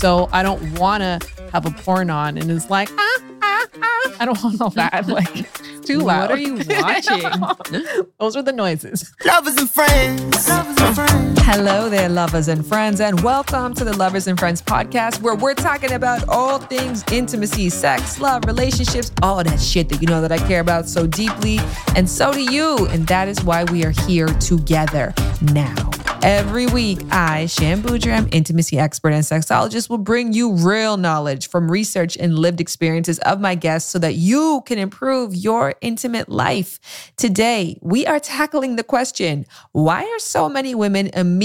So I don't want to have a porn on and it's like, ah, ah, ah. I don't want all that. Like, it's too loud. What are you watching? Those are the noises. Lovers and friends. Lovers and friends. Hello there, lovers and friends, and welcome to the Lovers and Friends podcast, where we're talking about all things intimacy, sex, love, relationships, all that shit that you know that I care about so deeply, and so do you. And that is why we are here together now. Every week, I, Shan Boodram, intimacy expert and sexologist, will bring you real knowledge from research and lived experiences of my guests so that you can improve your intimate life. Today, we are tackling the question why are so many women immediately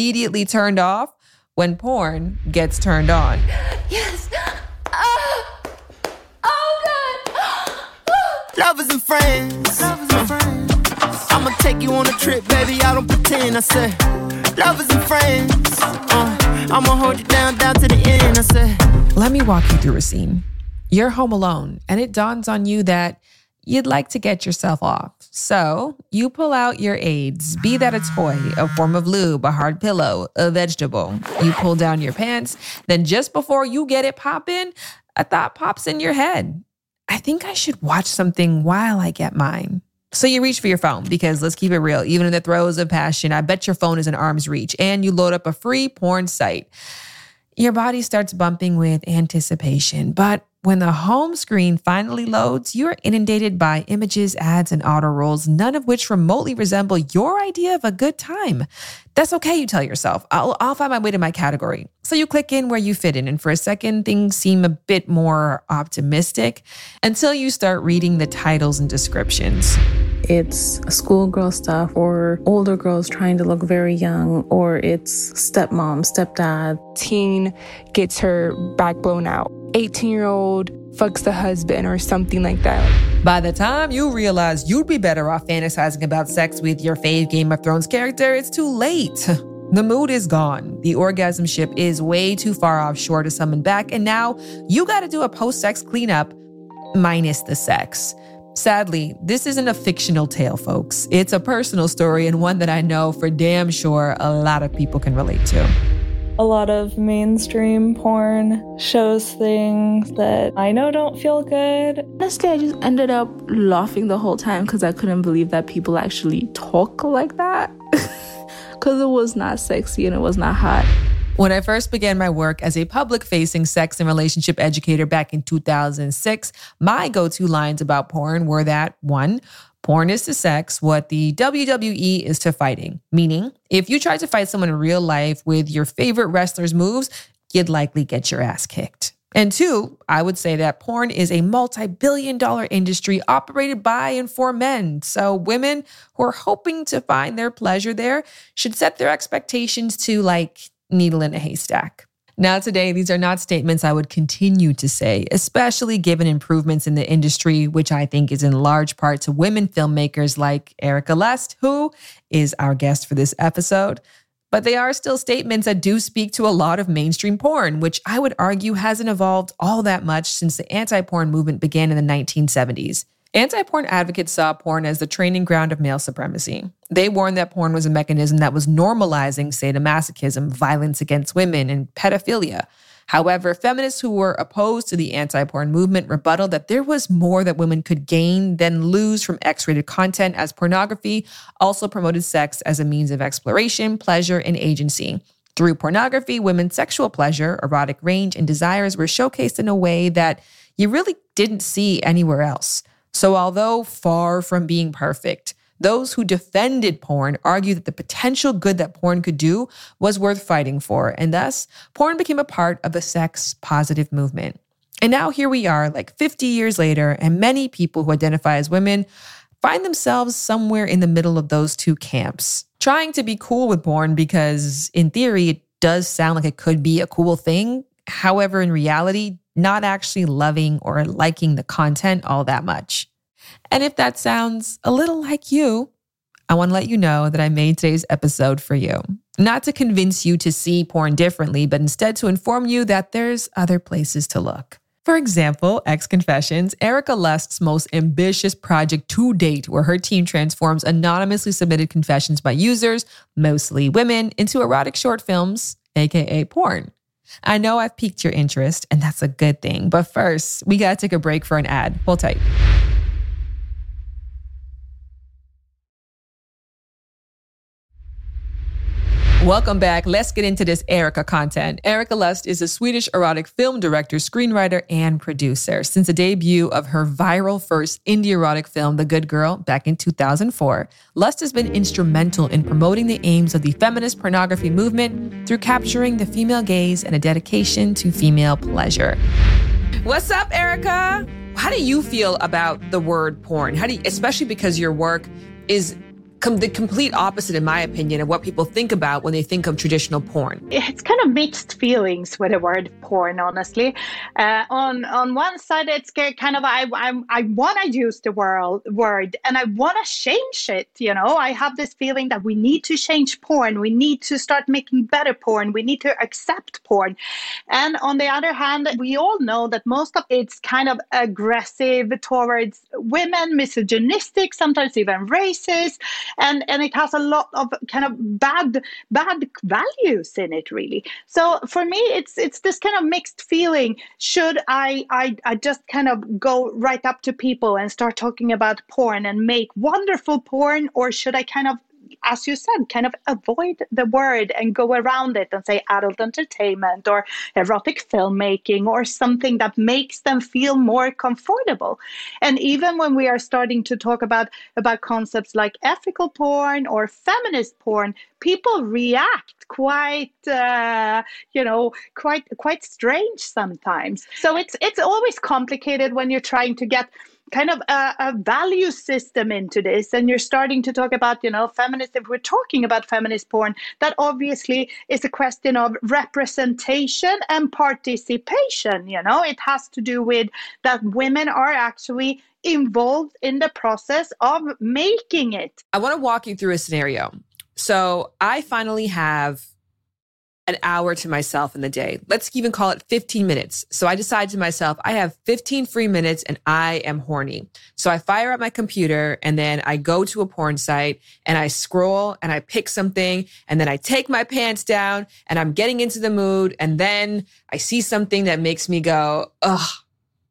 turned off when porn gets turned on? Yes. Oh, oh God. Lovers and friends. Lovers and friends. I'ma take you on a trip, baby. I don't pretend. I said, lovers and friends. Uh, I'ma hold you down, down to the end. I said, Let me walk you through a scene. You're home alone, and it dawns on you that you'd like to get yourself off. So you pull out your aids, be that a toy, a form of lube, a hard pillow, a vegetable. You pull down your pants. Then just before you get it popping, a thought pops in your head. I think I should watch something while I get mine. So you reach for your phone because let's keep it real, even in the throes of passion, I bet your phone is in arm's reach and you load up a free porn site. Your body starts bumping with anticipation, but when the home screen finally loads, you're inundated by images, ads, and auto rolls, none of which remotely resemble your idea of a good time. That's okay, you tell yourself. I'll, I'll find my way to my category. So you click in where you fit in, and for a second, things seem a bit more optimistic until you start reading the titles and descriptions. It's schoolgirl stuff or older girls trying to look very young, or it's stepmom, stepdad. Teen gets her back blown out. 18 year old fucks the husband or something like that. By the time you realize you'd be better off fantasizing about sex with your fave Game of Thrones character, it's too late. The mood is gone. The orgasm ship is way too far offshore to summon back, and now you gotta do a post sex cleanup minus the sex. Sadly, this isn't a fictional tale, folks. It's a personal story and one that I know for damn sure a lot of people can relate to. A lot of mainstream porn shows things that I know don't feel good. Honestly, I just ended up laughing the whole time because I couldn't believe that people actually talk like that. Because it was not sexy and it was not hot. When I first began my work as a public facing sex and relationship educator back in 2006, my go to lines about porn were that one, porn is to sex what the WWE is to fighting. Meaning, if you tried to fight someone in real life with your favorite wrestler's moves, you'd likely get your ass kicked. And two, I would say that porn is a multi billion dollar industry operated by and for men. So women who are hoping to find their pleasure there should set their expectations to like needle in a haystack. Now, today, these are not statements I would continue to say, especially given improvements in the industry, which I think is in large part to women filmmakers like Erika Lust, who is our guest for this episode. But they are still statements that do speak to a lot of mainstream porn, which I would argue hasn't evolved all that much since the anti porn movement began in the 1970s. Anti porn advocates saw porn as the training ground of male supremacy. They warned that porn was a mechanism that was normalizing sadomasochism, violence against women, and pedophilia. However, feminists who were opposed to the anti porn movement rebutted that there was more that women could gain than lose from X rated content, as pornography also promoted sex as a means of exploration, pleasure, and agency. Through pornography, women's sexual pleasure, erotic range, and desires were showcased in a way that you really didn't see anywhere else. So, although far from being perfect, those who defended porn argued that the potential good that porn could do was worth fighting for, and thus, porn became a part of the sex positive movement. And now here we are, like 50 years later, and many people who identify as women find themselves somewhere in the middle of those two camps, trying to be cool with porn because, in theory, it does sound like it could be a cool thing. However, in reality, not actually loving or liking the content all that much. And if that sounds a little like you, I want to let you know that I made today's episode for you. Not to convince you to see porn differently, but instead to inform you that there's other places to look. For example, X Confessions, Erika Lust's most ambitious project to date, where her team transforms anonymously submitted confessions by users, mostly women, into erotic short films, aka porn. I know I've piqued your interest, and that's a good thing. But first, we got to take a break for an ad. Hold tight. Welcome back. Let's get into this Erika content. Erika Lust is a Swedish erotic film director, screenwriter, and producer. Since the debut of her viral first indie erotic film, The Good Girl, back in 2004, Lust has been instrumental in promoting the aims of the feminist pornography movement through capturing the female gaze and a dedication to female pleasure. What's up, Erika? How do you feel about the word porn? How do you, especially because your work is com- the complete opposite, in my opinion, of what people think about when they think of traditional porn. It's kind of mixed feelings with the word porn, honestly. Uh, on on one side, it's kind of I I, I want to use the word word and I want to change it. You know, I have this feeling that we need to change porn. We need to start making better porn. We need to accept porn. And on the other hand, we all know that most of it's kind of aggressive towards women, misogynistic, sometimes even racist and and it has a lot of kind of bad bad values in it really. So for me it's it's this kind of mixed feeling. Should i i, I just kind of go right up to people and start talking about porn and make wonderful porn or should i kind of as you said, kind of avoid the word and go around it and say adult entertainment or erotic filmmaking or something that makes them feel more comfortable. And even when we are starting to talk about about concepts like ethical porn or feminist porn, people react quite uh, you know quite quite strange sometimes. So it's it's always complicated when you're trying to get kind of a, a, value system into this and you're starting to talk about you know feminist if we're talking about feminist porn that obviously is a question of representation and participation you know? It has to do with that women are actually involved in the process of making it. I want to walk you through a scenario. So i finally have an hour to myself in the day. Let's even call it 15 minutes. So I decide to myself, I have 15 free minutes and I am horny. So I fire up my computer and then I go to a porn site and I scroll and I pick something and then I take my pants down and I'm getting into the mood. And then I see something that makes me go, ugh,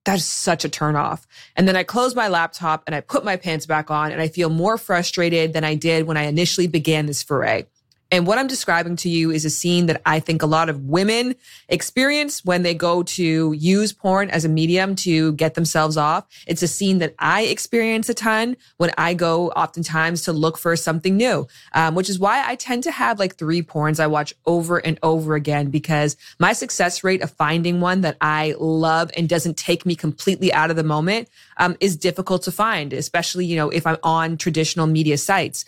that's such a turnoff. And then I close my laptop and I put my pants back on and I feel more frustrated than I did when I initially began this foray. And what I'm describing to you is a scene that I think a lot of women experience when they go to use porn as a medium to get themselves off. It's a scene that I experience a ton when I go oftentimes to look for something new, um, which is why I tend to have like three porns I watch over and over again because my success rate of finding one that I love and doesn't take me completely out of the moment um, is difficult to find, especially, you know, if I'm on traditional media sites.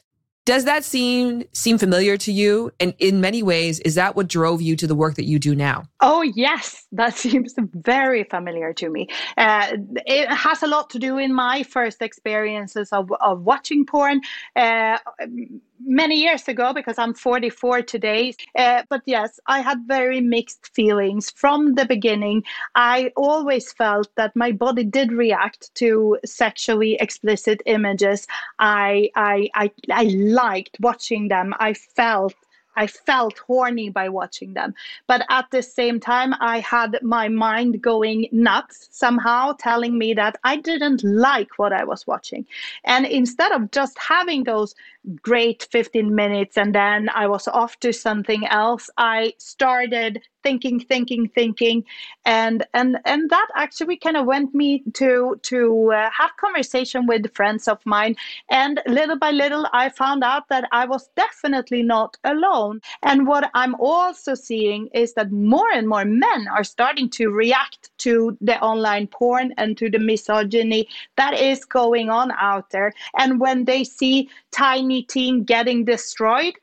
Does that seem seem familiar to you? And in many ways, is that what drove you to the work that you do now? Oh yes, that seems very familiar to me. Uh, it has a lot to do in my first experiences of, of watching porn. Uh, many years ago because I'm 44 today. Uh, but yes, I had very mixed feelings from the beginning. I always felt that my body did react to sexually explicit images. I I I, I liked watching them. I felt I felt horny by watching them. But at the same time, I had my mind going nuts somehow, telling me that I didn't like what I was watching. And instead of just having those great 15 minutes and then I was off to something else, I started thinking thinking thinking and and and that actually kind of went me to to uh, have conversation with friends of mine and little by little i found out that i was definitely not alone. And what i'm also seeing is that more and more men are starting to react to the online porn and to the misogyny that is going on out there. And when they see tiny teen getting destroyed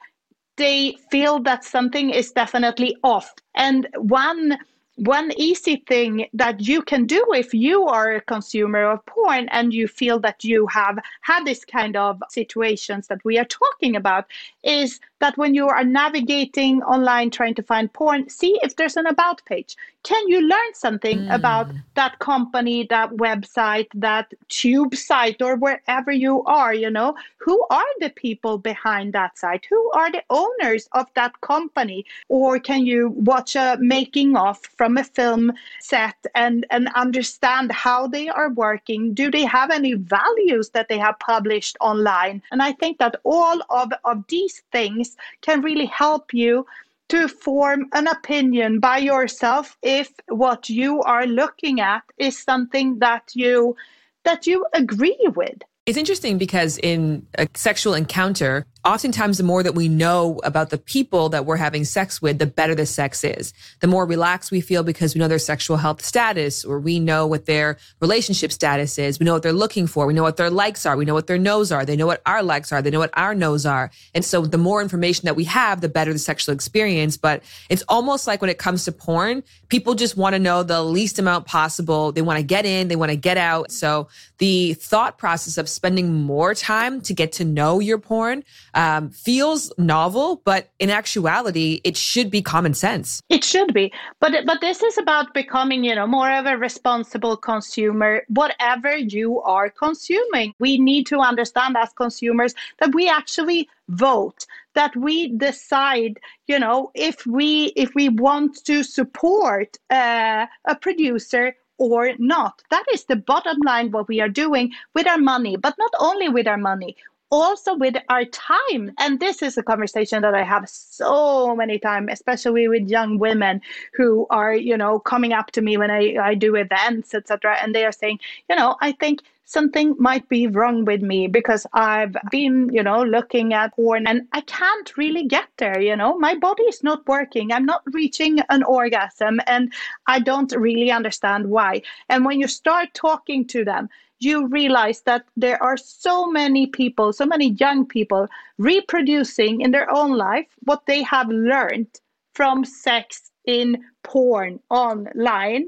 they feel that something is definitely off. And one one easy thing that you can do if you are a consumer of porn and you feel that you have had this kind of situations that we are talking about is that when you are navigating online trying to find porn, see if there's an about page. Can you learn something mm. about that company, that website, that tube site, or wherever you are? You know, who are the people behind that site? Who are the owners of that company? Or can you watch a making of from a film set and, and understand how they are working? Do they have any values that they have published online? And I think that all of, of these things can really help you to form an opinion by yourself if what you are looking at is something that you that you agree with. It's interesting because in a sexual encounter, oftentimes the more that we know about the people that we're having sex with, the better the sex is. The more relaxed we feel because we know their sexual health status or we know what their relationship status is. We know what they're looking for. We know what their likes are. We know what their no's are. They know what our likes are. They know what our no's are. And so the more information that we have, the better the sexual experience. But it's almost like when it comes to porn, people just want to know the least amount possible. They want to get in. They want to get out. So the thought process of spending more time to get to know your porn um, feels novel, but in actuality, it should be common sense. It should be, but but this is about becoming, you know, more of a responsible consumer. Whatever you are consuming, we need to understand as consumers that we actually vote that we decide you know if we if we want to support uh, a producer or not. That is the bottom line what we are doing with our money, but not only with our money, also with our time. And this is a conversation that I have so many times, especially with young women who are, you know, coming up to me when I, I do events, etc. And they are saying, you know, I think something might be wrong with me because I've been, you know, looking at porn and I can't really get there, you know. My body is not working. I'm not reaching an orgasm and I don't really understand why. And when you start talking to them, you realize that there are so many people, so many young people reproducing in their own life what they have learned from sex in porn online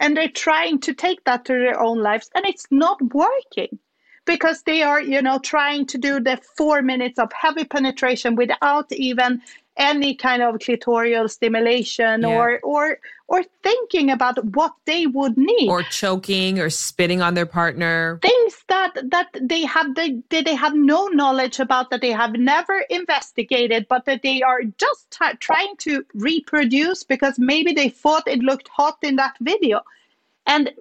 and they're trying to take that to their own lives and it's not working because they are you know trying to do the four minutes of heavy penetration without even any kind of clitoral stimulation yeah. or or or thinking about what they would need. Or choking or spitting on their partner. Things that that they have they, they have no knowledge about that they have never investigated but that they are just t- trying to reproduce because maybe they thought it looked hot in that video. And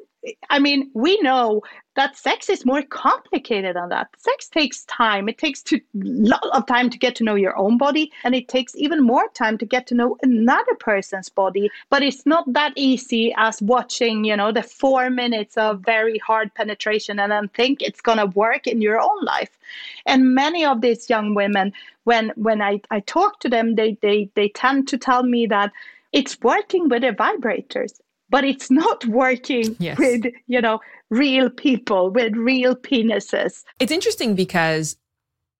I mean, we know that sex is more complicated than that. Sex takes time. It takes a lot of time to get to know your own body, and it takes even more time to get to know another person's body. But it's not that easy as watching, you know, the four minutes of very hard penetration and then think it's gonna work in your own life. And many of these young women, when when I, I talk to them, they they they tend to tell me that it's working with the vibrators but it's not working yes. with, you know, real people, with real penises. It's interesting because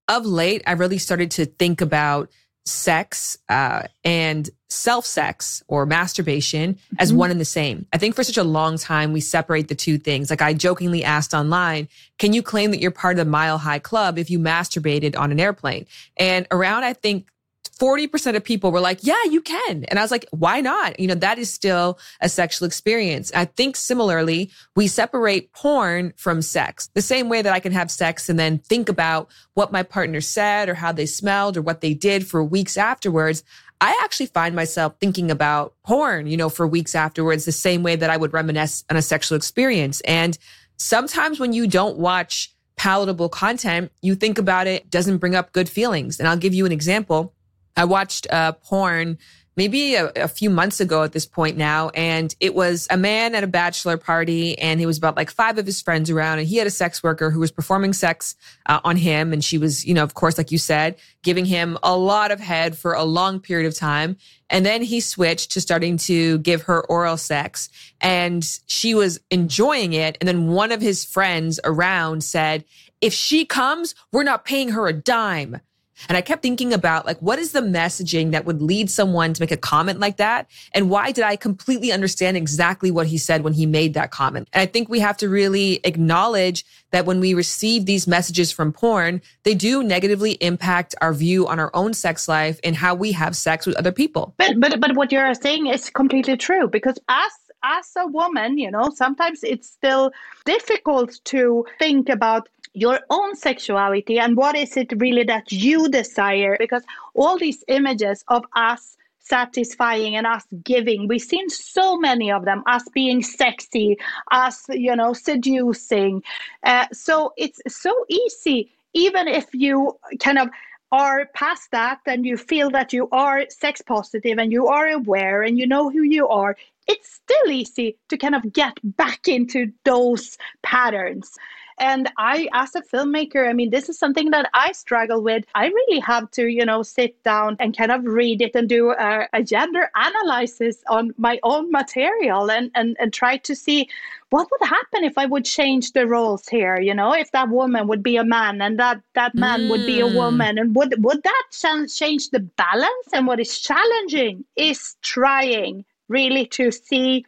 of late, I really started to think about sex uh, and self sex or masturbation mm-hmm. as one and the same. I think for such a long time, we separate the two things. Like I jokingly asked online, can you claim that you're part of the Mile High Club if you masturbated on an airplane? And around, I think, 40% of people were like, yeah, you can. And I was like, why not? You know, that is still a sexual experience. I think similarly, we separate porn from sex the same way that I can have sex and then think about what my partner said or how they smelled or what they did for weeks afterwards. I actually find myself thinking about porn, you know, for weeks afterwards, the same way that I would reminisce on a sexual experience. And sometimes when you don't watch palatable content, you think about it doesn't bring up good feelings. And I'll give you an example. I watched uh, porn maybe a, a, few months ago at this point now. And it was a man at a bachelor party, and he was about like five of his friends around, and he had a sex worker who was performing sex uh, on him. And she was, you know, of course, like you said, giving him a lot of head for a long period of time. And then he switched to starting to give her oral sex, and she was enjoying it. And then one of his friends around said, if she comes, we're not paying her a dime. And I kept thinking about like, what is the messaging that would lead someone to make a comment like that? And why did I completely understand exactly what he said when he made that comment? And I think we have to really acknowledge that when we receive these messages from porn, they do negatively impact our view on our own sex life and how we have sex with other people. But but but what you're saying is completely true because as as a woman, you know, sometimes it's still difficult to think about your own sexuality and what is it really that you desire? Because all these images of us satisfying and us giving we've seen so many of them us being sexy us you know seducing. Uh, so it's so easy. Even if you kind of are past that and you feel that you are sex positive and you are aware and you know who you are it's still easy to kind of get back into those patterns and i as a filmmaker i mean this is something that i struggle with i really have to you know sit down and kind of read it and do a, a gender analysis on my own material and, and and try to see what would happen if i would change the roles here you know if that woman would be a man and that that man mm. would be a mm. woman and would would that change the balance and what is challenging is trying really to see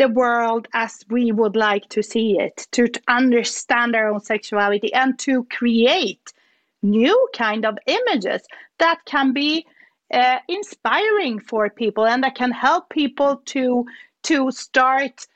the world as we would like to see it, to, to understand our own sexuality, and to create new kind of images that can be uh, inspiring for people and that can help people to to start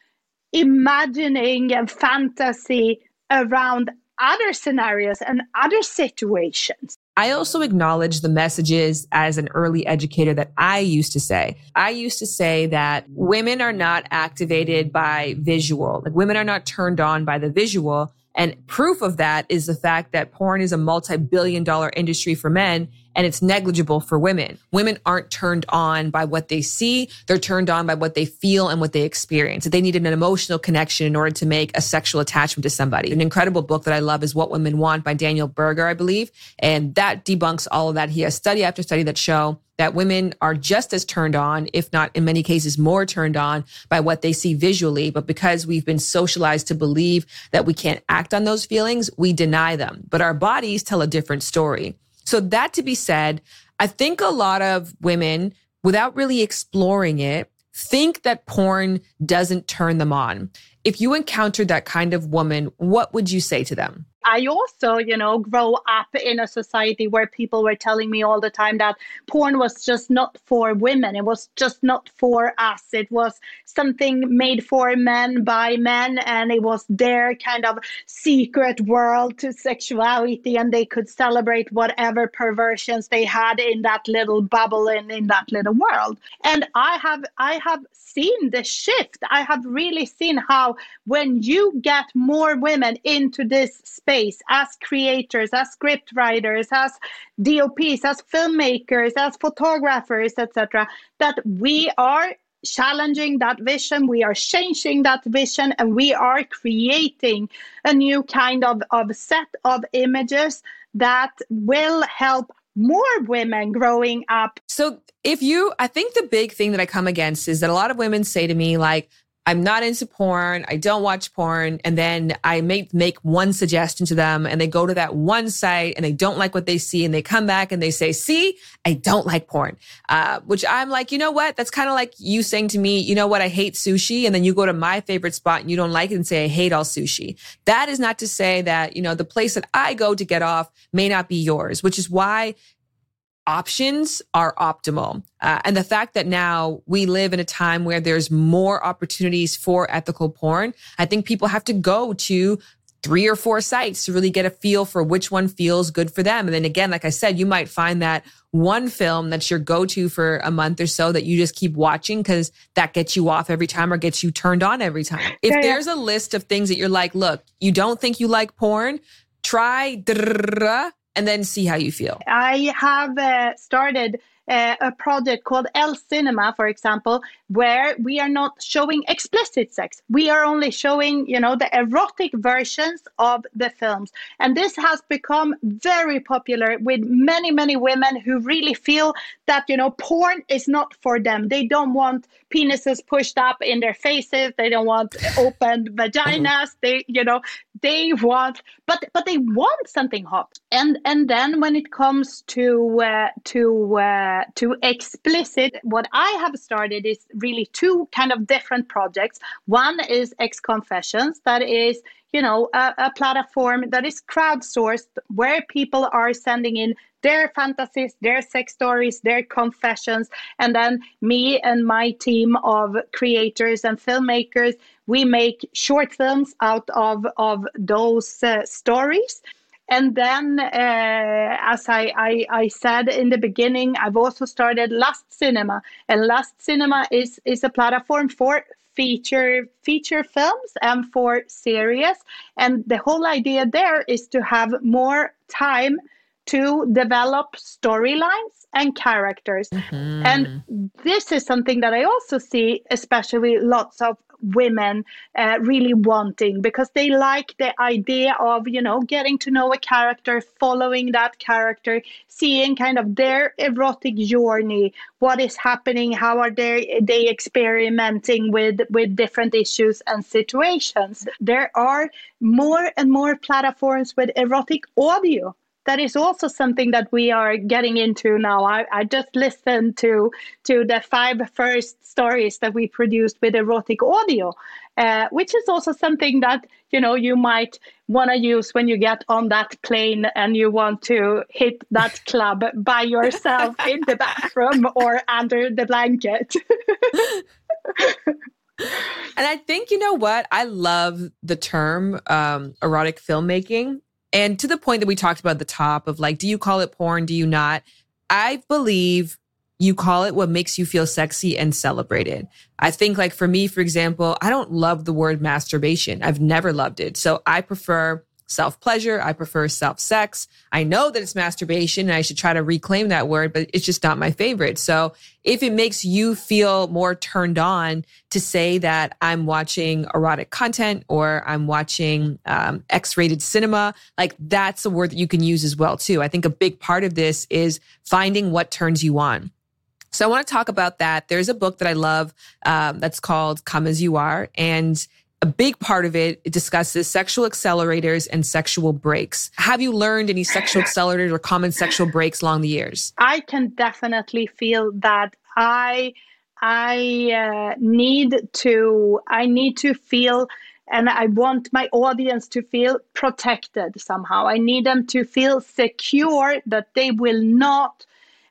imagining and fantasy around other scenarios and other situations. I also acknowledge the messages as an early educator that I used to say. I used to say that women are not activated by visual, like women are not turned on by the visual. And proof of that is the fact that porn is a multi billion dollar industry for men and it's negligible for women. Women aren't turned on by what they see. They're turned on by what they feel and what they experience. They need an emotional connection in order to make a sexual attachment to somebody. An incredible book that I love is What Women Want by Daniel Bergner, I believe. And that debunks all of that. He has study after study that show that women are just as turned on, if not in many cases more turned on by what they see visually. But because we've been socialized to believe that we can't act on those feelings, we deny them. But our bodies tell a different story. So that to be said, I think a lot of women, without really exploring it, think that porn doesn't turn them on. If you encountered that kind of woman, what would you say to them? I also, you know, grow up in a society where people were telling me all the time that porn was just not for women. It was just not for us. It was something made for men by men, and it was their kind of secret world to sexuality, and they could celebrate whatever perversions they had in that little bubble and in that little world. And I have, I have seen the shift. I have really seen how when you get more women into this space as creators, as script writers, as DOPs, as filmmakers, as photographers, etc., that we are challenging that vision, we are changing that vision, and we are creating a new kind of, of set of images that will help more women growing up. So, if you, I think the big thing that I come against is that a lot of women say to me, like, I'm not into porn. I don't watch porn. And then I make, make one suggestion to them and they go to that one site and they don't like what they see and they come back and they say, see, I don't like porn. Uh, which I'm like, you know what? That's kind of like you saying to me, you know what? I hate sushi. And then you go to my favorite spot and you don't like it and say, I hate all sushi. That is not to say that, you know, the place that I go to get off may not be yours, which is why options are optimal. Uh, and the fact that now we live in a time where there's more opportunities for ethical porn, I think people have to go to three or four sites to really get a feel for which one feels good for them. And then again, like I said, you might find that one film that's your go to for a month or so that you just keep watching because that gets you off every time or gets you turned on every time. If yeah, there's a list of things that you're like, look, you don't think you like porn, try and then see how you feel. I have uh, started uh, a project called L Cinema, for example, where we are not showing explicit sex. We are only showing, you know, the erotic versions of the films. And this has become very popular with many, many women who really feel that, you know, porn is not for them. They don't want penises pushed up in their faces. They don't want opened vaginas. They, you know, they want but but they want something hot. And and then when it comes to uh, to uh, to explicit what i have started is really two kind of different projects. One is x confessions. That is you know a, a platform that is crowdsourced where people are sending in their fantasies, their sex stories, their confessions. And then me and my team of creators and filmmakers, we make short films out of, of those uh, stories. And then, uh, as I, I, I, said in the beginning, I've also started Lust Cinema, and Lust Cinema is is a platform for feature feature films and for series. And the whole idea there is to have more time to develop storylines and characters. Mm-hmm. And this is something that I also see, especially lots of women uh, really wanting because they like the idea of you know getting to know a character following that character seeing kind of their erotic journey what is happening how are they they experimenting with with different issues and situations there are more and more platforms with erotic audio that is also something that we are getting into now. I, I just listened to to the five first stories that we produced with erotic audio, uh, which is also something that you know you might want to use when you get on that plane and you want to hit that club by yourself in the bathroom or under the blanket. and I think you know what I love the term um, erotic filmmaking and to the point that we talked about the top of like, do you call it porn? Do you not? I believe you call it what makes you feel sexy and celebrated. I think, like, for me, for example, I don't love the word masturbation. I've never loved it. So I prefer self pleasure. I prefer self sex. I know that it's masturbation and I should try to reclaim that word, but it's just not my favorite. So if it makes you feel more turned on to say that I'm watching erotic content or I'm watching um, X rated cinema, like that's a word that you can use as well, too. I think a big part of this is finding what turns you on. So I want to talk about that. There's a book that I love um, that's called Come As You Are. And a big part of it, it discusses sexual accelerators and sexual brakes. Have you learned any sexual accelerators or common sexual brakes along the years? I can definitely feel that I I uh, need to I need to feel and I want my audience to feel protected somehow. I need them to feel secure that they will not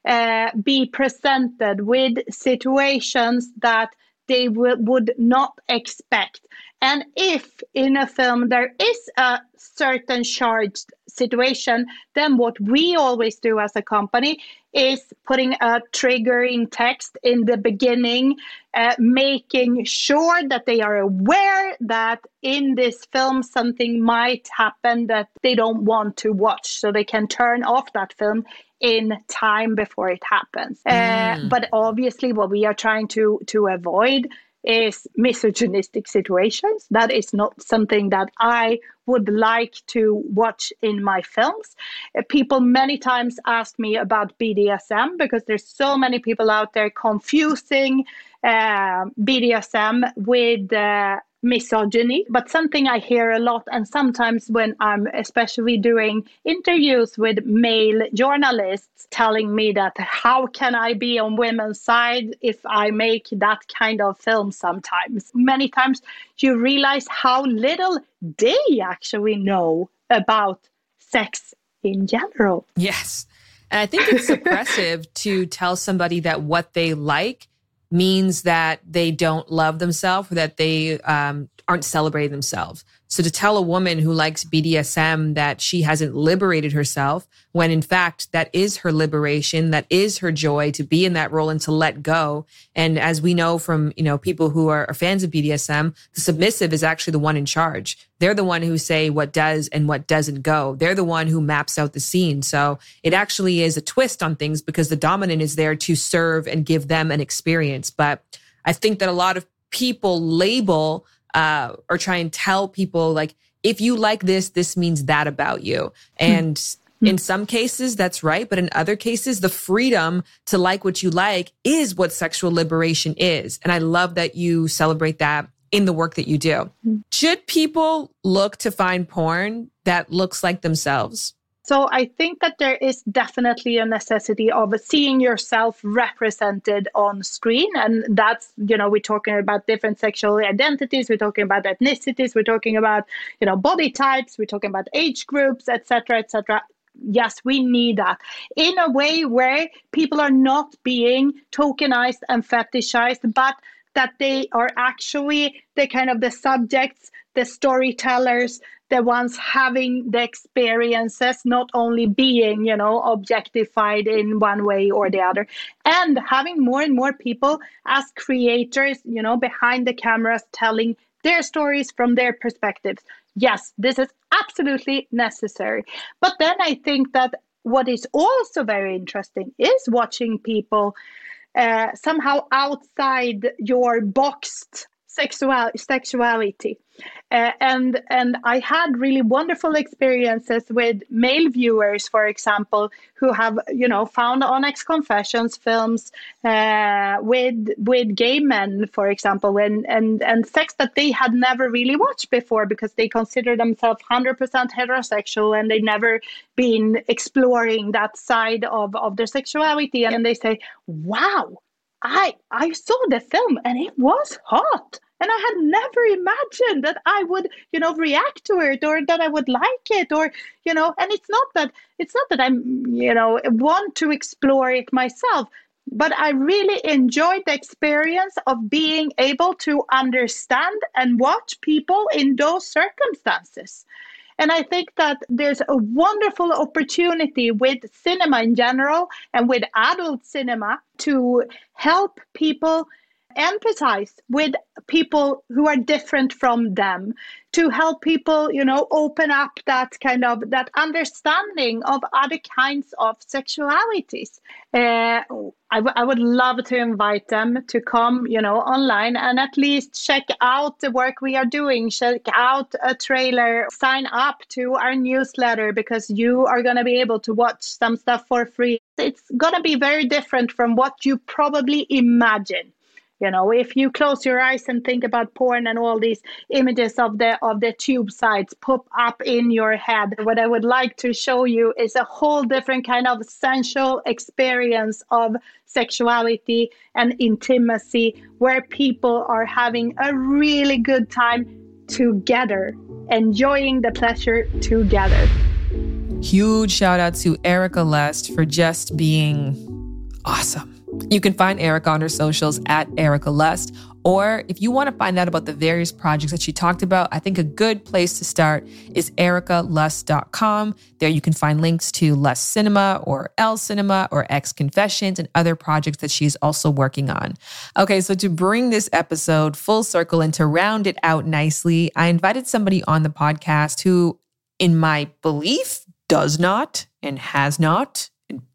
uh, be presented with situations that they w- would not expect. And if in a film there is a certain charged situation, then what we always do as a company is putting a triggering text in the beginning, uh, making sure that they are aware that in this film something might happen that they don't want to watch, so they can turn off that film in time before it happens. Uh, mm. but obviously, what we are trying to to avoid is misogynistic situations. That is not something that I would like to watch in my films. Uh, people many times ask me about BDSM because there's so many people out there confusing uh, BDSM with uh, misogyny, but something I hear a lot. And sometimes when I'm especially doing interviews with male journalists telling me that how can I be on women's side if I make that kind of film sometimes? Many times you realize how little they actually know about sex in general. Yes. And I think it's suppressive to tell somebody that what they like means that they don't love themselves or that they um, aren't celebrating themselves. So to tell a woman who likes BDSM that she hasn't liberated herself, when in fact that is her liberation, that is her joy to be in that role and to let go. And as we know from, you know, people who are, are fans of BDSM, the submissive is actually the one in charge. They're the one who say what does and what doesn't go. They're the one who maps out the scene. So it actually is a twist on things because the dominant is there to serve and give them an experience. But I think that a lot of people label uh, or try and tell people like, if you like this, this means that about you. Hmm. And mm-hmm. in some cases, that's right. But in other cases, the freedom to like what you like is what sexual liberation is. And I love that you celebrate that in the work that you do. Should people look to find porn that looks like themselves? So I think that there is definitely a necessity of seeing yourself represented on screen. And that's, you know, we're talking about different sexual identities, we're talking about ethnicities, we're talking about, you know, body types, we're talking about age groups, etc., etc. Yes, we need that in a way where people are not being tokenized and fetishized, but that they are actually the kind of the subjects, the storytellers, the ones having the experiences, not only being, you know, objectified in one way or the other. And having more and more people as creators, you know, behind the cameras telling their stories from their perspectives. Yes, this is absolutely necessary. But then I think that what is also very interesting is watching people uh, somehow outside your boxed sexual sexuality. Uh, and and i had really wonderful experiences with male viewers for example who have you know found on X confessions films uh, with with gay men for example and and and sex that they had never really watched before because they consider themselves 100% heterosexual and they never been exploring that side of of their sexuality. And they say wow I I saw the film and it was hot and I had never imagined that I would you know react to it or that I would like it or you know and it's not that it's not that I'm you know want to explore it myself but I really enjoyed the experience of being able to understand and watch people in those circumstances. And I think that there's a wonderful opportunity with cinema in general and with adult cinema to help people empathize with people who are different from them to help people you know open up that kind of that understanding of other kinds of sexualities. Uh, I, w- I would love to invite them to come you know online and at least check out the work we are doing. Check out a trailer. Sign up to our newsletter because you are going to be able to watch some stuff for free. It's going to be very different from what you probably imagine you know if you close your eyes and think about porn and all these images of the of the tube sites pop up in your head what i would like to show you is a whole different kind of sensual experience of sexuality and intimacy where people are having a really good time together enjoying the pleasure together Huge shout out to Erika Lust for just being awesome. You can find Erika on her socials at Erika Lust. Or if you want to find out about the various projects that she talked about, I think a good place to start is erikalust.com. There you can find links to Lust Cinema or L Cinema or X Confessions and other projects that she's also working on. Okay, so to bring this episode full circle and to round it out nicely, I invited somebody on the podcast who, in my belief, does not and has not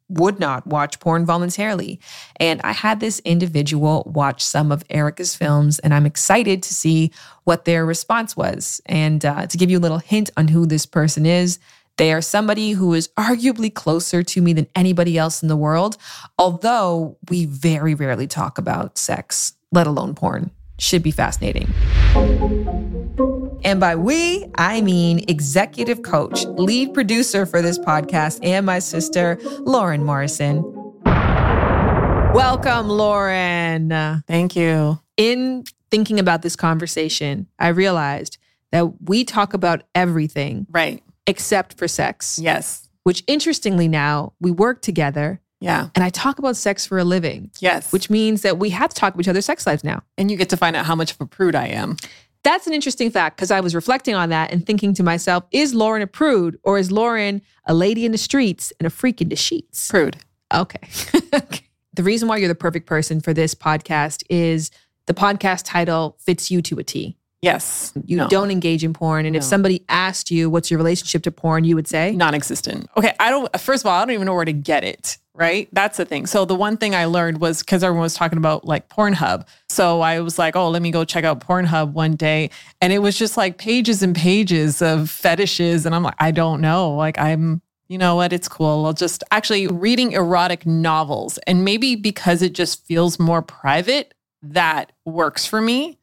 would not watch porn voluntarily. And I had this individual watch some of Erika's films, and I'm excited to see what their response was. And uh, to give you a little hint on who this person is, they are somebody who is arguably closer to me than anybody else in the world, although we very rarely talk about sex, let alone porn. Should be fascinating. And by we, I mean executive coach, lead producer for this podcast, and my sister, Lauren Morrison. Welcome, Lauren. Thank you. In thinking about this conversation, I realized that we talk about everything Right. except for sex, Yes. which interestingly now we work together Yeah. and I talk about sex for a living, Yes. which means that we have to talk about each other's sex lives now. and you get to find out how much of a prude I am. That's an interesting fact because I was reflecting on that and thinking to myself, is Lauren a prude or is Lauren a lady in the streets and a freak in the sheets? Prude. Okay. The reason why you're the perfect person for this podcast is the podcast title fits you to a T. Yes. You No. don't engage in porn. And if somebody asked you, what's your relationship to porn, you would say, non-existent. Okay, I don't. First of all, I don't even know where to get it. Right, that's the thing. So the one thing I learned was because everyone was talking about like Pornhub. So I was like, oh, let me go check out Pornhub one day, and it was just like pages and pages of fetishes, and I'm like, I don't know. Like I'm. You know what? It's cool. I'll just actually reading erotic novels. And maybe because it just feels more private, that works for me.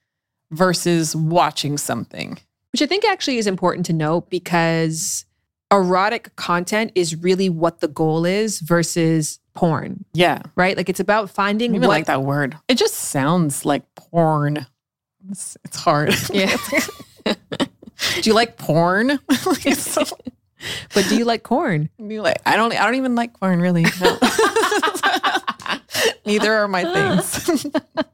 Versus watching something. Which I think actually is important to note because erotic content is really what the goal is versus porn, Yeah. right? Like it's about finding what like that word. It just sounds like porn. It's, it's hard. Yeah. Do you like porn? Like, so- but do you like corn? you like, I don't. I don't even like corn really. No. Neither are my things.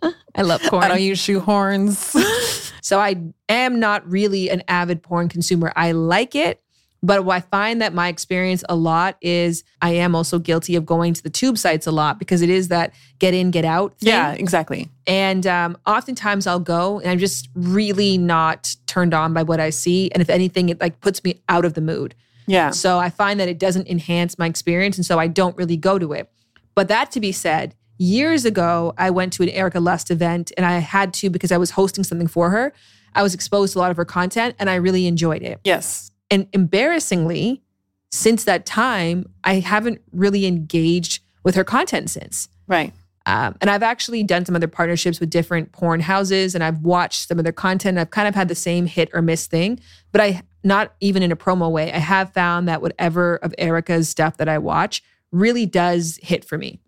I love corn. I don't use shoehorns. So I am not really an avid porn consumer. I like it, but what I find that my experience a lot is I am also guilty of going to the tube sites a lot because it is that get in, get out thing. yeah, exactly. And um, oftentimes I'll go and I'm just really not turned on by what I see. And if anything, it like puts me out of the mood. Yeah. So I find that it doesn't enhance my experience. And so I don't really go to it. But that to be said, years ago, I went to an Erika Lust event and I had to because I was hosting something for her. I was exposed to a lot of her content and I really enjoyed it. Yes. And embarrassingly, since that time, I haven't really engaged with her content since. Right. Um, and I've actually done some other partnerships with different porn houses and I've watched some of their content. I've kind of had the same hit or miss thing, but I, not even in a promo way, I have found that whatever of Erika's stuff that I watch really does hit for me.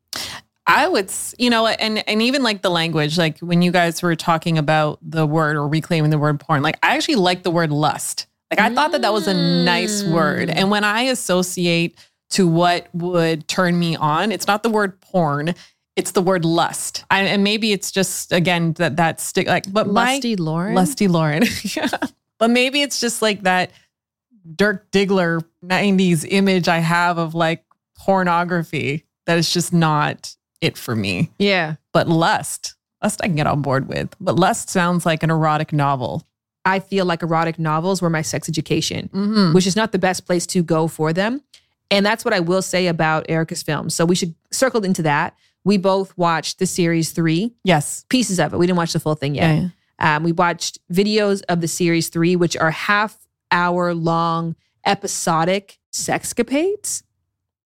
I would, you know, and and even like the language, like when you guys were talking about the word or reclaiming the word porn, like I actually like the word lust. Like I thought that that was a nice word, mm. and when I associate to what would turn me on, it's not the word porn, it's the word lust. I, and maybe it's just again that that stick like, but my Lusty Lauren. Lusty Lauren. yeah. But maybe it's just like that Dirk Diggler 90s image I have of like pornography that is just not it for me. Yeah. But lust, lust I can get on board with. But lust sounds like an erotic novel. I feel like erotic novels were my sex education, Mm-hmm. which is not the best place to go for them. And that's what I will say about Erika's films. So we should circle into that. We both watched the series three, Yes. pieces of it. We didn't watch the full thing yet. Yeah. Um, we watched videos of the series three, which are half hour long episodic sexcapades.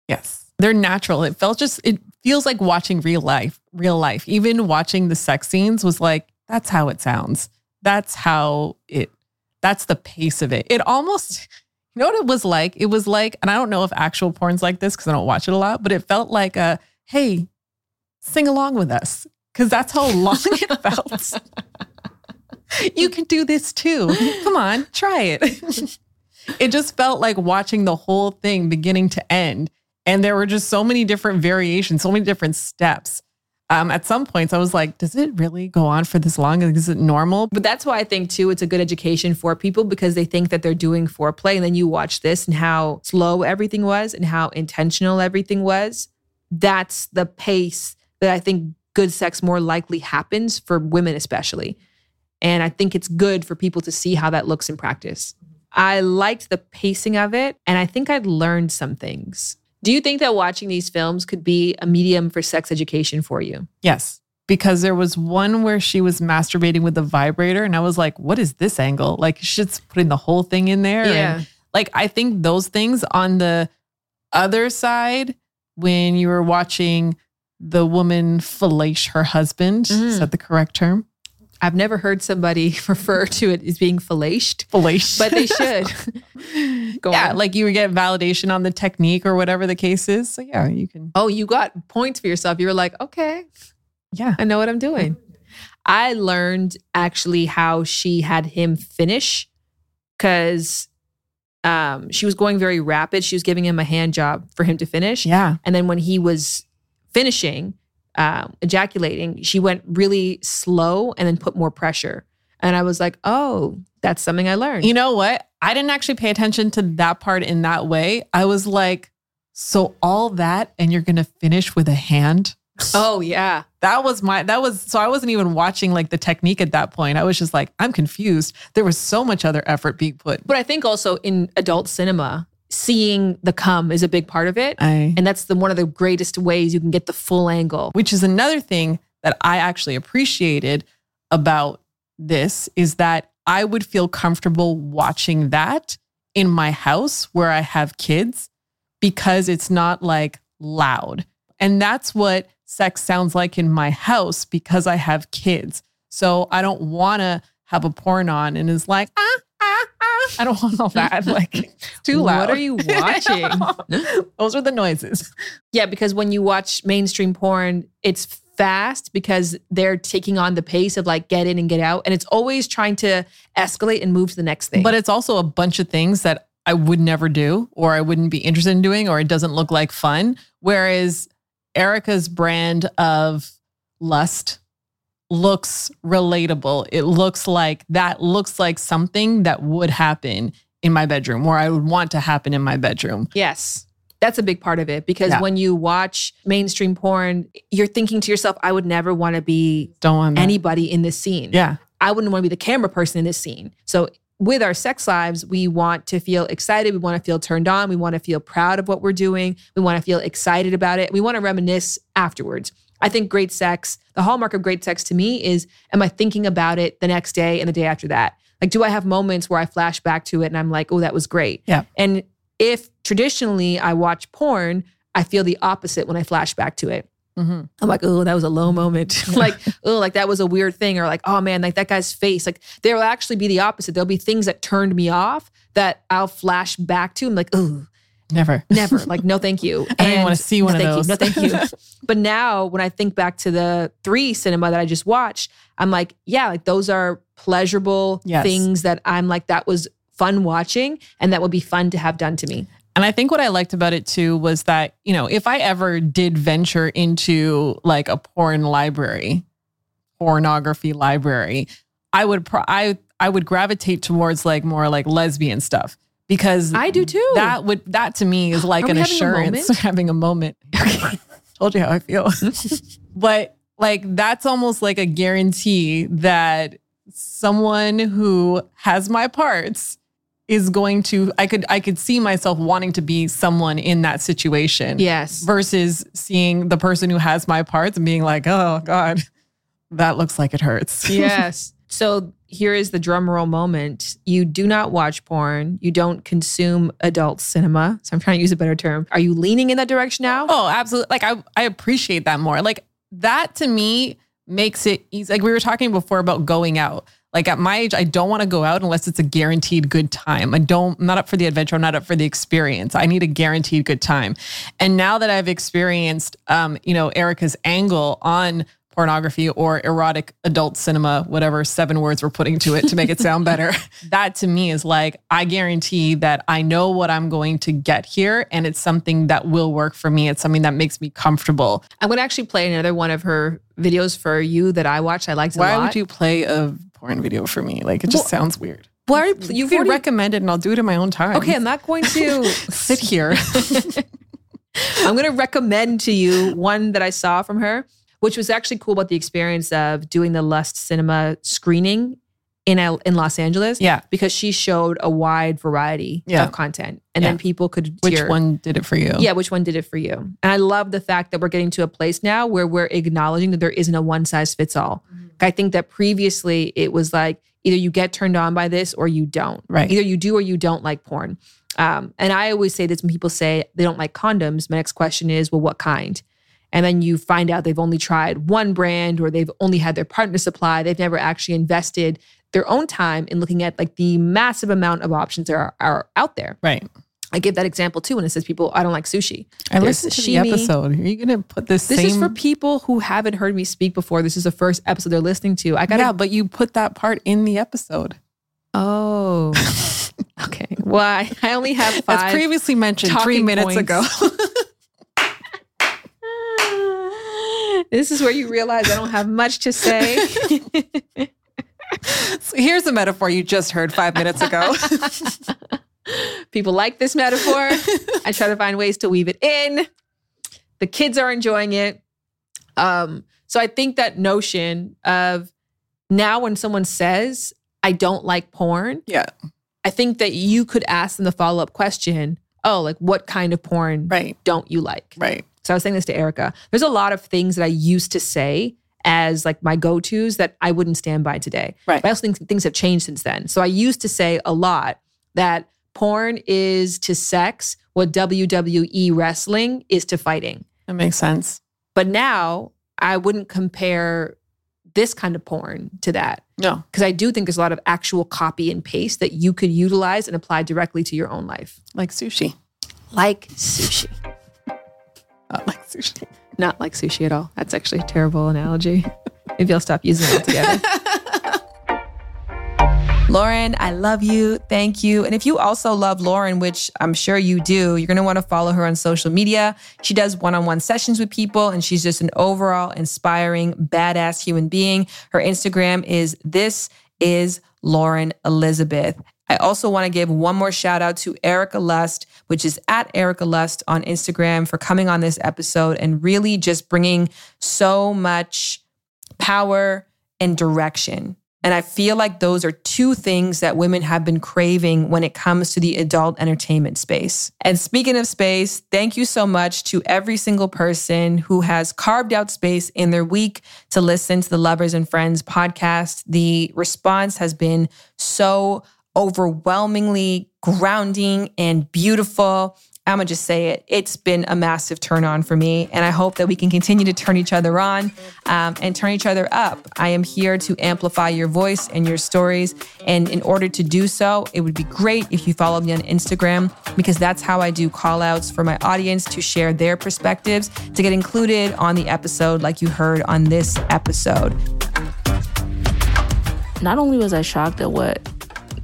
Yes. They're natural. It felt just, it feels like watching real life, real life. Even watching the sex scenes was like, that's how it sounds. That's how it, that's the pace of it. It almost, you know what it was like? It was like, and I don't know if actual porn's like this because I don't watch it a lot, but it felt like a, hey, sing along with us. Cause that's how long it felt. you can do this too. Come on, try it. it just felt like watching the whole thing beginning to end. And there were just so many different variations, so many different steps. Um, at some points, I was like, does it really go on for this long? Is it normal? But that's why I think too it's a good education for people because they think that they're doing foreplay and then you watch this and how slow everything was and how intentional everything was. That's the pace that I think good sex more likely happens for women especially. And I think it's good for people to see how that looks in practice. I liked the pacing of it and I think I'd learned some things. Do you think that watching these films could be a medium for sex education for you? Yes. Because there was one where she was masturbating with a vibrator, and I was like, what is this angle? Like, she's putting the whole thing in there. Yeah. And like, I think those things on the other side, when you were watching the woman fellate her husband, is Mhm. that the correct term? I've never heard somebody refer to it as being fellaced. But they should. Go yeah, on. like you get validation on the technique or whatever the case is. So yeah, you can. oh, you got points for yourself. You were like, okay, Yeah. I know what I'm doing. I learned actually how she had him finish because um, she was going very rapid. She was giving him a hand job for him to finish. Yeah. And then when he was finishing, um, ejaculating, she went really slow and then put more pressure. And I was like, oh, that's something I learned. You know what? I didn't actually pay attention to that part in that way. I was like, so all that and you're going to finish with a hand? oh, yeah. That was my, that was, so I wasn't even watching like the technique at that point. I was just like, I'm confused. There was so much other effort being put. But I think also in adult cinema, seeing the cum is a big part of it. I, And that's the one of the greatest ways you can get the full angle. which is another thing that I actually appreciated about this is that I would feel comfortable watching that in my house where I have kids because it's not like loud. And that's what sex sounds like in my house because I have kids. So I don't want to have a porn on and is like, ah. I don't want all that. Like, too loud. What are you watching? Those are the noises. Yeah, because when you watch mainstream porn, it's fast because they're taking on the pace of like get in and get out. And it's always trying to escalate and move to the next thing. But it's also a bunch of things that I would never do or I wouldn't be interested in doing or it doesn't look like fun. Whereas Erika's brand of lust looks relatable. It looks like that looks like something that would happen in my bedroom or I would want to happen in my bedroom. Yes. That's a big part of it because Yeah. when you watch mainstream porn, you're thinking to yourself, I would never want to be Don't want anybody in this scene. Yeah. I wouldn't want to be the camera person in this scene. So with our sex lives, we want to feel excited. We want to feel turned on. We want to feel proud of what we're doing. We want to feel excited about it. We want to reminisce afterwards. I think great sex, the hallmark of great sex to me is am I thinking about it the next day and the day after that? Like, do I have moments where I flash back to it and I'm like, oh, that was great? Yeah. And if traditionally I watch porn, I feel the opposite when I flash back to it. hmm I'm like, oh, that was a low moment. like, oh, like that was a weird thing. Or like, oh man, like that guy's face. Like there will actually be the opposite. There'll be things that turned me off that I'll flash back to. I'm like, oh, Never. never. Like, no, thank you. I don't even wanna see one no, of thank those. You, no, thank you. but now when I think back to the three cinema that I just watched, I'm like, yeah, like those are pleasurable Yes. things that I'm like, that was fun watching and that would be fun to have done to me. And I think what I liked about it too was that, you know, if I ever did venture into like a porn library, pornography library, I would pro- I I would gravitate towards like more like lesbian stuff because I do too. that would that to me is like Are an we having a assurance moment? having a moment. Told you how I feel. but like that's almost like a guarantee that someone who has my parts is going to I could I could see myself wanting to be someone in that situation yes. versus seeing the person who has my parts and being like, "Oh god, that looks like it hurts." yes. So here is the drum roll moment. You do not watch porn. You don't consume adult cinema. So I'm trying to use a better term. Are you leaning in that direction now? Oh, absolutely. Like I I appreciate that more. Like that to me makes it easy. Like we were talking before about going out. Like at my age, I don't want to go out unless it's a guaranteed good time. I don't, I'm not up for the adventure. I'm not up for the experience. I need a guaranteed good time. And now that I've experienced, um, you know, Erika's angle on pornography or erotic adult cinema, whatever seven words we're putting to it to make it sound better, that to me is like, I guarantee that I know what I'm going to get here and it's something that will work for me. It's something that makes me comfortable. I'm going to actually play another one of her videos for you that I watched. I liked it a Why would you play a porn video for me? Like, it just Well, sounds weird. Why are you, You you've can already- recommend it and I'll do it in my own time. Okay, I'm not going to sit here. I'm going to recommend to you one that I saw from her, which was actually cool about the experience of doing the Lust Cinema screening in L- in Los Angeles. Yeah. because she showed a wide variety Yeah. of content, and Yeah. then people could Which tier- one did it for you? Yeah, which one did it for you? And I love the fact that we're getting to a place now where we're acknowledging that there isn't a one size fits all. I think that previously it was like either you get turned on by this or you don't. Right. Either you do or you don't like porn. Um, and I always say this when people say they don't like condoms. My next question is, well, what kind? And then you find out they've only tried one brand or they've only had their partner supply. They've never actually invested their own time in looking at like the massive amount of options that are, are out there. Right. I give that example too when it says people, I don't like sushi. I There's listened to the episode. Are you going to put this, This same? is for people who haven't heard me speak before. This is the first episode they're listening to. I gotta. yeah, but you put that part in the episode. Oh. okay. Well, I, I only have five. That's previously mentioned three minutes points. ago. this is where you realize I don't have much to say. So here's a metaphor you just heard five minutes ago. People like this metaphor. I try to find ways to weave it in. The kids are enjoying it. Um, so I think that notion of now when someone says, I don't like porn, yeah. I think that you could ask them the follow up question, oh, like what kind of porn Right. don't you like? Right. So I was saying this to Erika. There's a lot of things that I used to say as like my go tos that I wouldn't stand by today. Right. But I also think things have changed since then. So I used to say a lot that porn is to sex what WWE wrestling is to fighting. That makes sense. But now I wouldn't compare this kind of porn to that. No. Because I do think there's a lot of actual copy and paste that you could utilize and apply directly to your own life. Like sushi. Like sushi. Not like sushi. Not like sushi at all. That's actually a terrible analogy. Maybe I'll stop using it together. Lauren, I love you. Thank you. And if you also love Lauren, which I'm sure you do, you're going to want to follow her on social media. She does one on one sessions with people, and she's just an overall inspiring, badass human being. Her Instagram is This is Lauren Elizabeth. I also want to give one more shout out to Erika Lust, which is at Erika Lust on Instagram, for coming on this episode and really just bringing so much power and direction and I feel like those are two things that women have been craving when it comes to the adult entertainment space. And speaking of space, thank you so much to every single person who has carved out space in their week to listen to the Lovers and Friends podcast. The response has been so overwhelmingly grounding and beautiful. I'm gonna just say it. It's been a massive turn on for me, and I hope that we can continue to turn each other on um, and turn each other up. I am here to amplify your voice and your stories, and in order to do so, it would be great if you follow me on Instagram because that's how I do call outs for my audience to share their perspectives to get included on the episode, like you heard on this episode. Not only was I shocked at what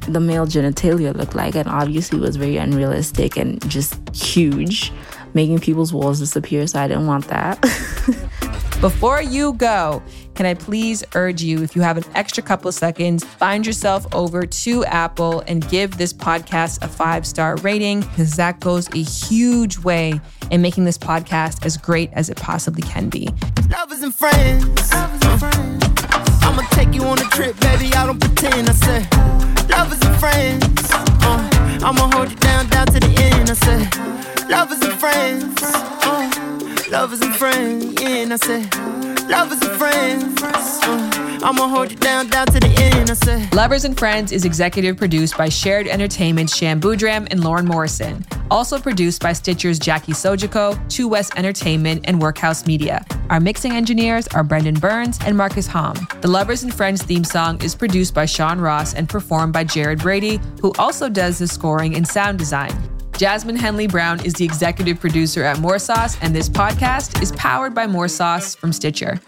the male genitalia looked like, and obviously was very unrealistic and just huge, making people's walls disappear. So I didn't want that. Before you go, can I please urge you, if you have an extra couple of seconds, find yourself over to Apple and give this podcast a five star rating because that goes a huge way in making this podcast as great as it possibly can be. Lovers and friends. I'ma take you on a trip, baby. I don't pretend. I say lovers and friends. Uh, I'ma hold you down, down to the end. I said, lovers and friends. Uh, lovers and friends. Yeah, and I said, lovers and friends. Uh, I'ma hold you down, down to the end. I said, Lovers and Friends is executive produced by Shared Entertainment, Shan Boodram, and Lauren Morrison. Also produced by Stitcher's Jackie Sojico, Two West Entertainment, and Workhouse Media. Our mixing engineers are Brendan Burns and Marcus Hom. The Lovers and Friends theme song is produced by Sean Ross and performed by Jared Brady, who also does the scoring and sound design. Jasmine Henley Brown is the executive producer at More Sauce, and this podcast is powered by More Sauce from Stitcher.